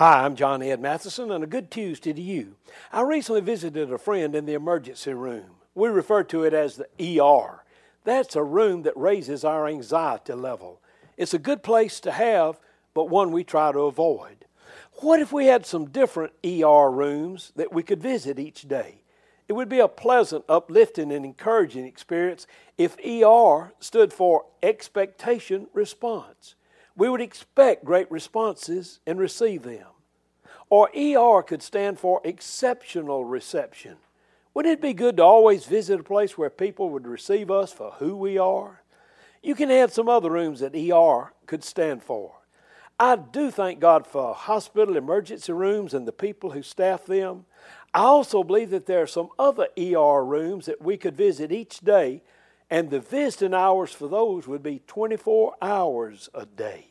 Hi, I'm John Ed Matheson, and a good Tuesday to you. I recently visited a friend in the emergency room. We refer to it as the ER. That's a room that raises our anxiety level. It's a good place to have, but one we try to avoid. What if we had some different ER rooms that we could visit each day? It would be a pleasant, uplifting, and encouraging experience if ER stood for expectation response. We would expect great responses and receive them. Or ER could stand for exceptional reception. Wouldn't it be good to always visit a place where people would receive us for who we are? You can add some other rooms that ER could stand for. I do thank God for hospital emergency rooms and the people who staff them. I also believe that there are some other ER rooms that we could visit each day, and the visiting hours for those would be 24 hours a day.